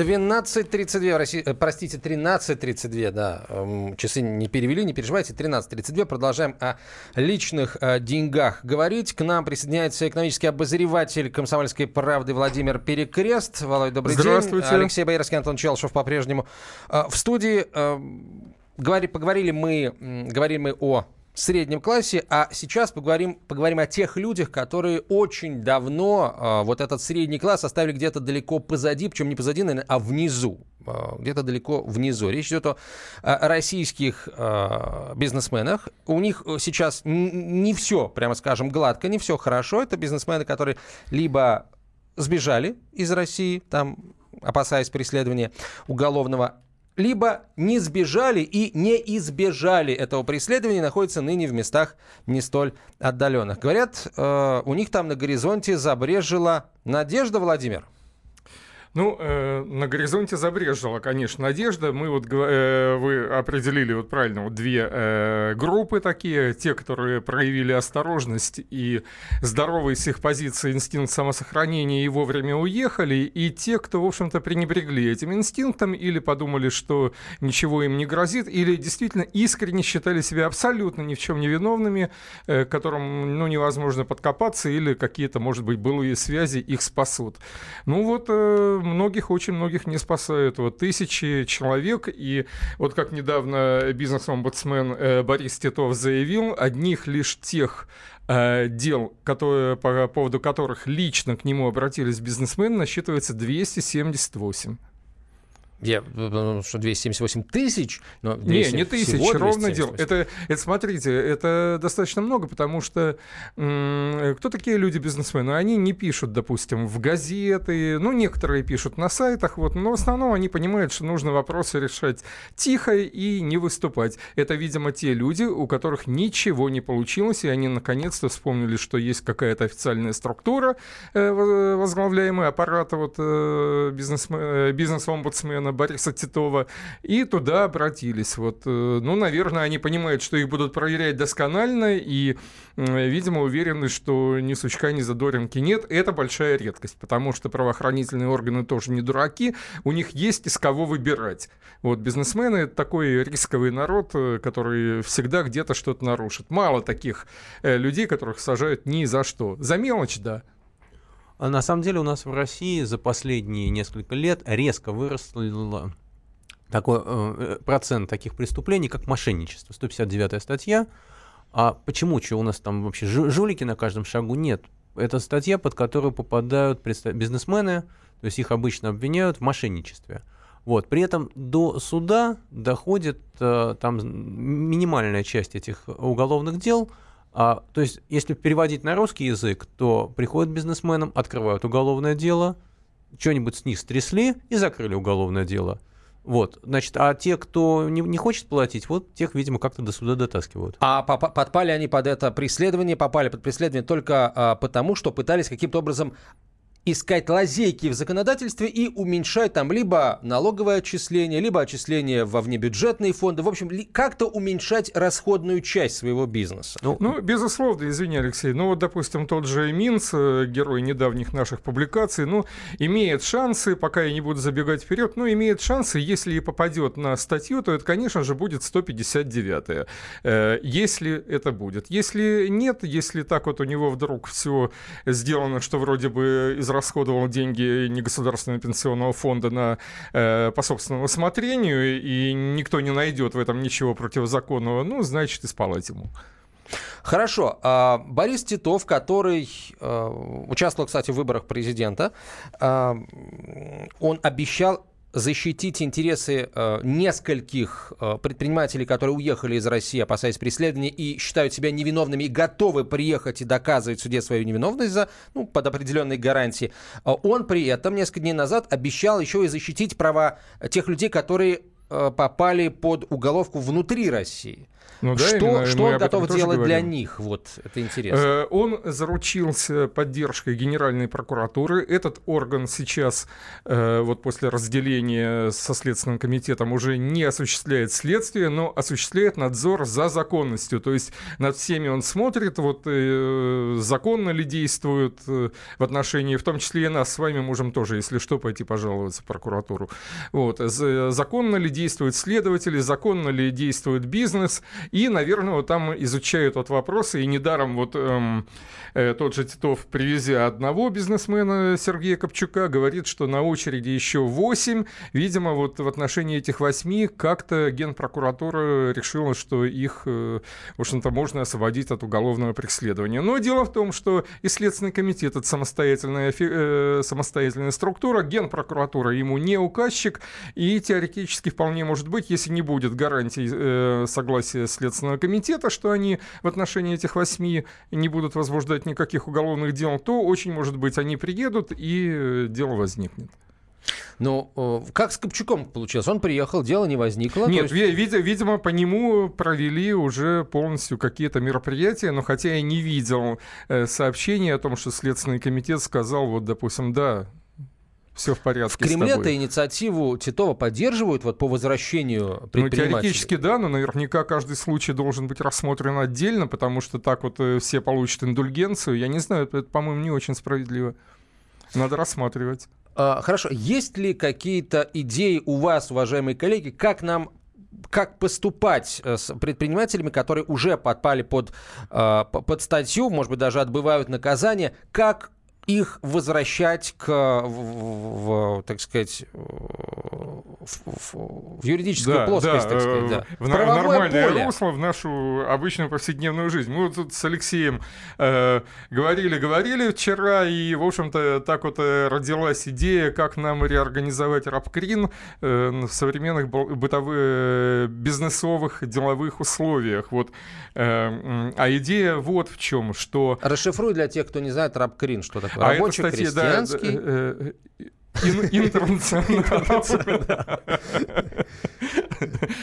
12.32 в России, э, простите, 13.32, да, эм, часы не перевели, не переживайте, 13.32. Продолжаем о личных о э, деньгах говорить. К нам присоединяется экономический обозреватель «Комсомольской правды» Владимир Перекрест. Володя, добрый Здравствуйте. день. Алексей Боярский, Антон Челшев по-прежнему. Э, в студии говори, поговорили мы, говорили мы о среднем классе, а сейчас поговорим, поговорим о тех людях, которые очень давно э, вот этот средний класс оставили где-то далеко позади, причем не позади, наверное, а внизу, э, где-то далеко внизу. Речь идет о, о российских э, бизнесменах. У них сейчас не все, прямо скажем, гладко, не все хорошо. Это бизнесмены, которые либо сбежали из России, там опасаясь преследования уголовного, либо не сбежали и не избежали этого преследования, находятся ныне в местах не столь отдаленных. Говорят, э, у них там на горизонте забрежила надежда, Владимир. Ну, э, на горизонте забрежила, конечно, надежда. Мы вот, э, вы определили вот правильно вот две э, группы такие. Те, которые проявили осторожность и здоровый с их позиции инстинкт самосохранения и вовремя уехали, и те, кто, в общем-то, пренебрегли этим инстинктом или подумали, что ничего им не грозит, или действительно искренне считали себя абсолютно ни в чем не виновными, э, которым, ну, невозможно подкопаться, или какие-то, может быть, былые связи их спасут. Ну вот... Э, многих, очень многих не спасают. Вот тысячи человек, и вот как недавно бизнес-омбудсмен э, Борис Титов заявил, одних лишь тех э, дел, которые, по поводу которых лично к нему обратились бизнесмены, насчитывается 278. Я, ну, что 278 тысяч? Но 200, не, не тысяч, ровно дело. Это, это, смотрите, это достаточно много, потому что м- кто такие люди-бизнесмены? Они не пишут, допустим, в газеты, ну, некоторые пишут на сайтах, вот, но в основном они понимают, что нужно вопросы решать тихо и не выступать. Это, видимо, те люди, у которых ничего не получилось, и они наконец-то вспомнили, что есть какая-то официальная структура, э, возглавляемая аппарата вот, э, э, бизнес-омбудсмена, Ивана Бориса Титова, и туда обратились. Вот, э, ну, наверное, они понимают, что их будут проверять досконально, и, видимо, уверены, что ни сучка, ни задоринки нет. Это большая редкость, потому что правоохранительные органы тоже не дураки, у них есть из кого выбирать. Вот бизнесмены — это такой рисковый народ, э, который всегда где-то что-то нарушит. Мало таких э, людей, которых сажают ни за что. За мелочь, да, на самом деле у нас в России за последние несколько лет резко вырос такой э, процент таких преступлений, как мошенничество. 159 статья. А почему? Что у нас там вообще жулики на каждом шагу? Нет. Это статья, под которую попадают бизнесмены, то есть их обычно обвиняют в мошенничестве. Вот. При этом до суда доходит э, там минимальная часть этих уголовных дел – а, то есть, если переводить на русский язык, то приходят бизнесменам, открывают уголовное дело, что-нибудь с них стрясли и закрыли уголовное дело. Вот, значит, а те, кто не, не хочет платить, вот тех, видимо, как-то до суда дотаскивают. А подпали они под это преследование, попали под преследование только а, потому, что пытались каким-то образом искать лазейки в законодательстве и уменьшать там либо налоговое отчисление, либо отчисление во внебюджетные фонды. В общем, как-то уменьшать расходную часть своего бизнеса. Ну, ну, безусловно, извини, Алексей. Ну, вот, допустим, тот же Минц, э, герой недавних наших публикаций, ну, имеет шансы, пока я не буду забегать вперед, но имеет шансы, если и попадет на статью, то это, конечно же, будет 159-я. Э, если это будет. Если нет, если так вот у него вдруг все сделано, что вроде бы из израсходовал деньги негосударственного пенсионного фонда на, э, по собственному усмотрению, и никто не найдет в этом ничего противозаконного, ну, значит, и спалать ему. Хорошо. А, Борис Титов, который э, участвовал, кстати, в выборах президента, э, он обещал защитить интересы э, нескольких э, предпринимателей, которые уехали из России, опасаясь преследования, и считают себя невиновными и готовы приехать и доказывать в суде свою невиновность за, ну, под определенной гарантией. Э, он при этом несколько дней назад обещал еще и защитить права тех людей, которые э, попали под уголовку внутри России. Ну, да, что что он готов делать для них? Вот это интересно. Э, он заручился поддержкой Генеральной прокуратуры. Этот орган сейчас, э, вот после разделения со Следственным комитетом, уже не осуществляет следствие, но осуществляет надзор за законностью. То есть над всеми он смотрит, вот э, законно ли действуют в отношении, в том числе и нас с вами можем тоже, если что, пойти пожаловаться в прокуратуру. Вот. Законно ли действуют следователи, законно ли действует бизнес, и, наверное, вот там изучают вот вопросы, и недаром вот эм, э, тот же Титов, привезя одного бизнесмена Сергея Копчука, говорит, что на очереди еще восемь. Видимо, вот в отношении этих восьми как-то Генпрокуратура решила, что их, э, в общем-то, можно освободить от уголовного преследования. Но дело в том, что и Следственный комитет — это самостоятельная, э, самостоятельная структура, Генпрокуратура ему не указчик, и теоретически вполне может быть, если не будет гарантий э, согласия Следственного комитета, что они в отношении этих восьми не будут возбуждать никаких уголовных дел, то очень может быть они приедут и дело возникнет. Ну, как с Копчуком получилось? Он приехал, дело не возникло? Нет, есть... видимо, видимо, по нему провели уже полностью какие-то мероприятия, но хотя я не видел э, сообщения о том, что Следственный комитет сказал, вот, допустим, да, все в порядке. В Кремле-то инициативу Титова поддерживают вот по возвращению предпринимателей? Ну, теоретически да, но наверняка каждый случай должен быть рассмотрен отдельно, потому что так вот э, все получат индульгенцию. Я не знаю, это, это по-моему, не очень справедливо. Надо рассматривать. А, хорошо. Есть ли какие-то идеи у вас, уважаемые коллеги, как нам как поступать э, с предпринимателями, которые уже подпали под, э, под статью, может быть, даже отбывают наказание, как их возвращать к, в, в, так сказать, в, в, в юридическую да, плоскость, да, так сказать, да. в, в нормальное поле. русло, в нашу обычную повседневную жизнь. Мы вот тут с Алексеем э, говорили, говорили вчера, и, в общем-то, так вот э, родилась идея, как нам реорганизовать рабкрин э, в современных бытовых, э, бизнесовых, деловых условиях. Вот. Э, а идея вот в чем, что... Расшифруй для тех, кто не знает рабкрин, что такое а рабочий, это, кстати, крестьянский. Да, э, Интернационал.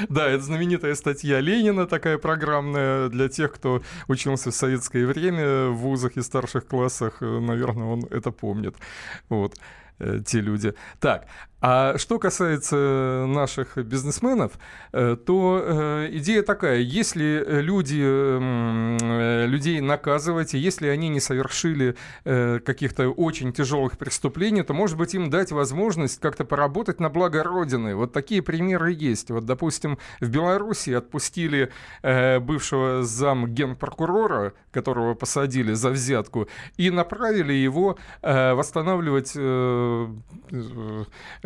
Да, это знаменитая статья Ленина, такая программная для тех, кто учился в советское время в вузах и старших классах. Наверное, он это помнит. Вот э, те люди. Так, а что касается наших бизнесменов, э, то э, идея такая, если люди, людей наказывать, если они не совершили э, каких-то очень тяжелых преступлений, то, может быть, им дать возможность как-то поработать на благо Родины. Вот такие примеры есть. Вот, допустим, в Беларуси отпустили бывшего зам генпрокурора, которого посадили за взятку, и направили его восстанавливать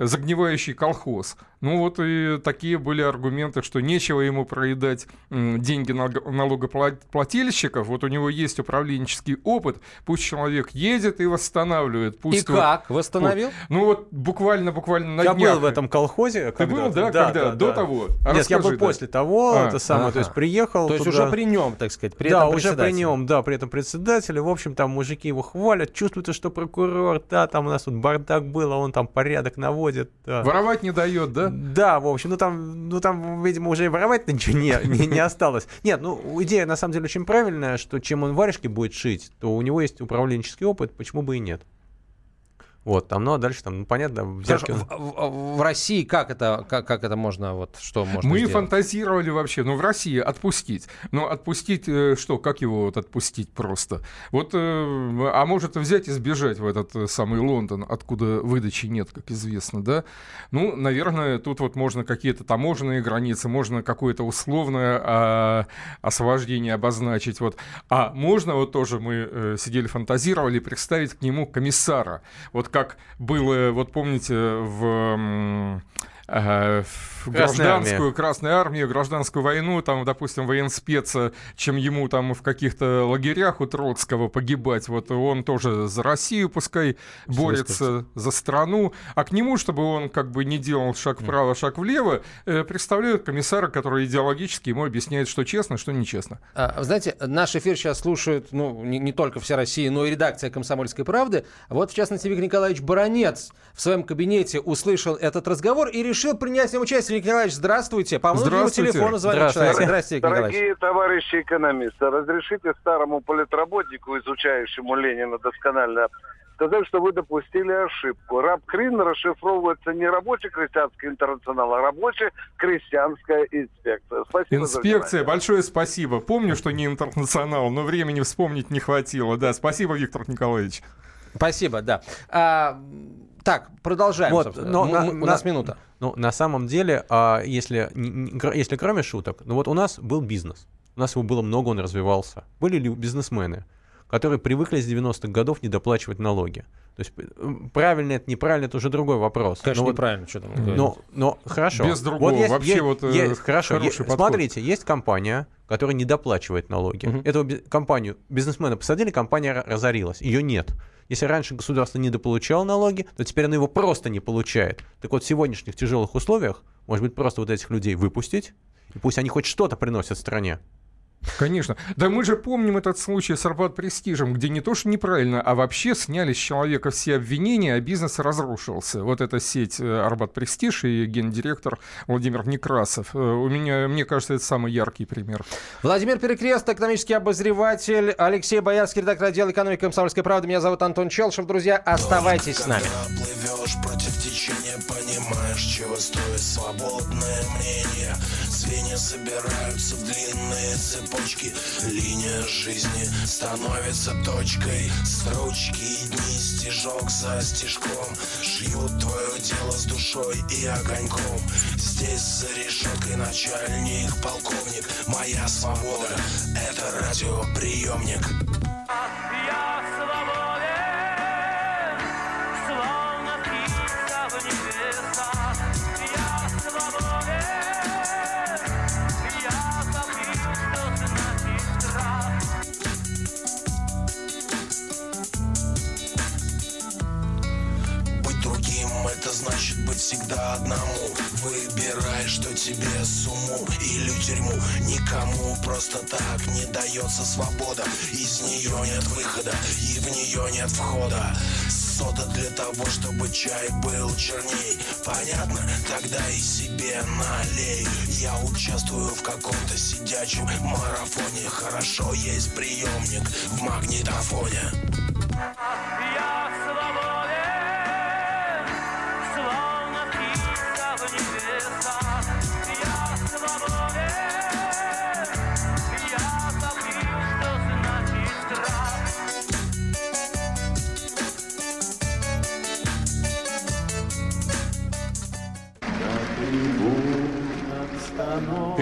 загнивающий колхоз. Ну вот и такие были аргументы, что нечего ему проедать деньги налогоплательщиков. Вот у него есть управленческий опыт. Пусть человек едет и восстанавливает. Пусть и вот, как? Восстановил? Вот, ну вот буквально, буквально на Я днях. был в этом колхозе. Ты был, да? да когда? Да, До да. того? А Нет, я был да. после того. А, это самое, ага. то есть приехал То есть туда. уже при нем, так сказать, при Да, уже при нем, да, при этом председателе. В общем, там мужики его хвалят, чувствуется, что прокурор, да, там у нас тут бардак был, а он там порядок наводит. Да. Воровать не дает, да? Да, в общем, ну там, ну там, видимо, уже воровать ничего не, не, не осталось. Нет, ну идея на самом деле очень правильная, что чем он варежки будет шить, то у него есть управленческий опыт, почему бы и нет. Вот, там, ну, а дальше там, ну, понятно, взятки... в, в, в России как это, как, как это можно, вот, что можно Мы сделать? фантазировали вообще, ну, в России отпустить. Но отпустить э, что, как его вот отпустить просто? Вот, э, а может взять и сбежать в этот э, самый Лондон, откуда выдачи нет, как известно, да? Ну, наверное, тут вот можно какие-то таможенные границы, можно какое-то условное а, освобождение обозначить, вот. А можно вот тоже мы сидели, фантазировали, представить к нему комиссара. Вот как было, вот помните, в э, гражданскую армия. Красную армию, гражданскую войну, там, допустим, военспеца, чем ему там в каких-то лагерях у Троцкого погибать. Вот он тоже за Россию пускай борется за страну, а к нему, чтобы он как бы не делал шаг вправо, шаг влево, э, представляют комиссара, который идеологически ему объясняет, что честно, что нечестно. А, знаете, наш эфир сейчас слушают, ну, не, не только вся Россия, но и редакция «Комсомольской правды». Вот, в частности, Виктор Николаевич Баранец в своем кабинете услышал этот разговор и решил решил принять в нем участие. Николай Николаевич, здравствуйте. По внутреннему телефону звонит человек. Здравствуйте, Дорогие товарищи экономисты, разрешите старому политработнику, изучающему Ленина досконально, сказать, что вы допустили ошибку. Раб Крин расшифровывается не рабочий крестьянский интернационал, а рабочая крестьянская инспекция. Спасибо Инспекция, большое спасибо. Помню, что не интернационал, но времени вспомнить не хватило. Да, спасибо, Виктор Николаевич. Спасибо, да. А, так, продолжаем. Вот, но, на, у нас на, минута. Ну, на самом деле, а, если, если кроме шуток, ну вот у нас был бизнес. У нас его было много, он развивался. Были ли бизнесмены, которые привыкли с 90-х годов не доплачивать налоги? То есть правильно это, неправильно, это уже другой вопрос. Конечно, но неправильно, вот, что там но, но хорошо. Без другого вот есть, вообще есть, вот есть, хорошо. Есть, смотрите, есть компания, которая не доплачивает налоги. Угу. Эту компанию бизнесмена посадили, компания разорилась. Ее нет. Если раньше государство недополучало налоги, то теперь оно его просто не получает. Так вот, в сегодняшних тяжелых условиях, может быть, просто вот этих людей выпустить, и пусть они хоть что-то приносят стране. Конечно. Да мы же помним этот случай с Арбат Престижем, где не то что неправильно, а вообще сняли с человека все обвинения, а бизнес разрушился. Вот эта сеть э, Арбат Престиж и гендиректор Владимир Некрасов. Э, у меня, мне кажется, это самый яркий пример. Владимир Перекрест, экономический обозреватель, Алексей Боярский, редактор отдела экономики «Комсомольской правды». Меня зовут Антон Челшев. Друзья, оставайтесь с нами. против понимаешь, чего стоит свободное мнение. Звенья собираются в длинные цепочки. Линия жизни становится точкой. Строчки и дни стежок за стежком. Шьют твое дело с душой и огоньком. Здесь за решеткой начальник, полковник. Моя свобода — это радиоприемник тюрьму. Никому просто так не дается свобода. Из нее нет выхода и в нее нет входа. Сода для того, чтобы чай был черней. Понятно? Тогда и себе налей. Я участвую в каком-то сидячем марафоне. Хорошо есть приемник в магнитофоне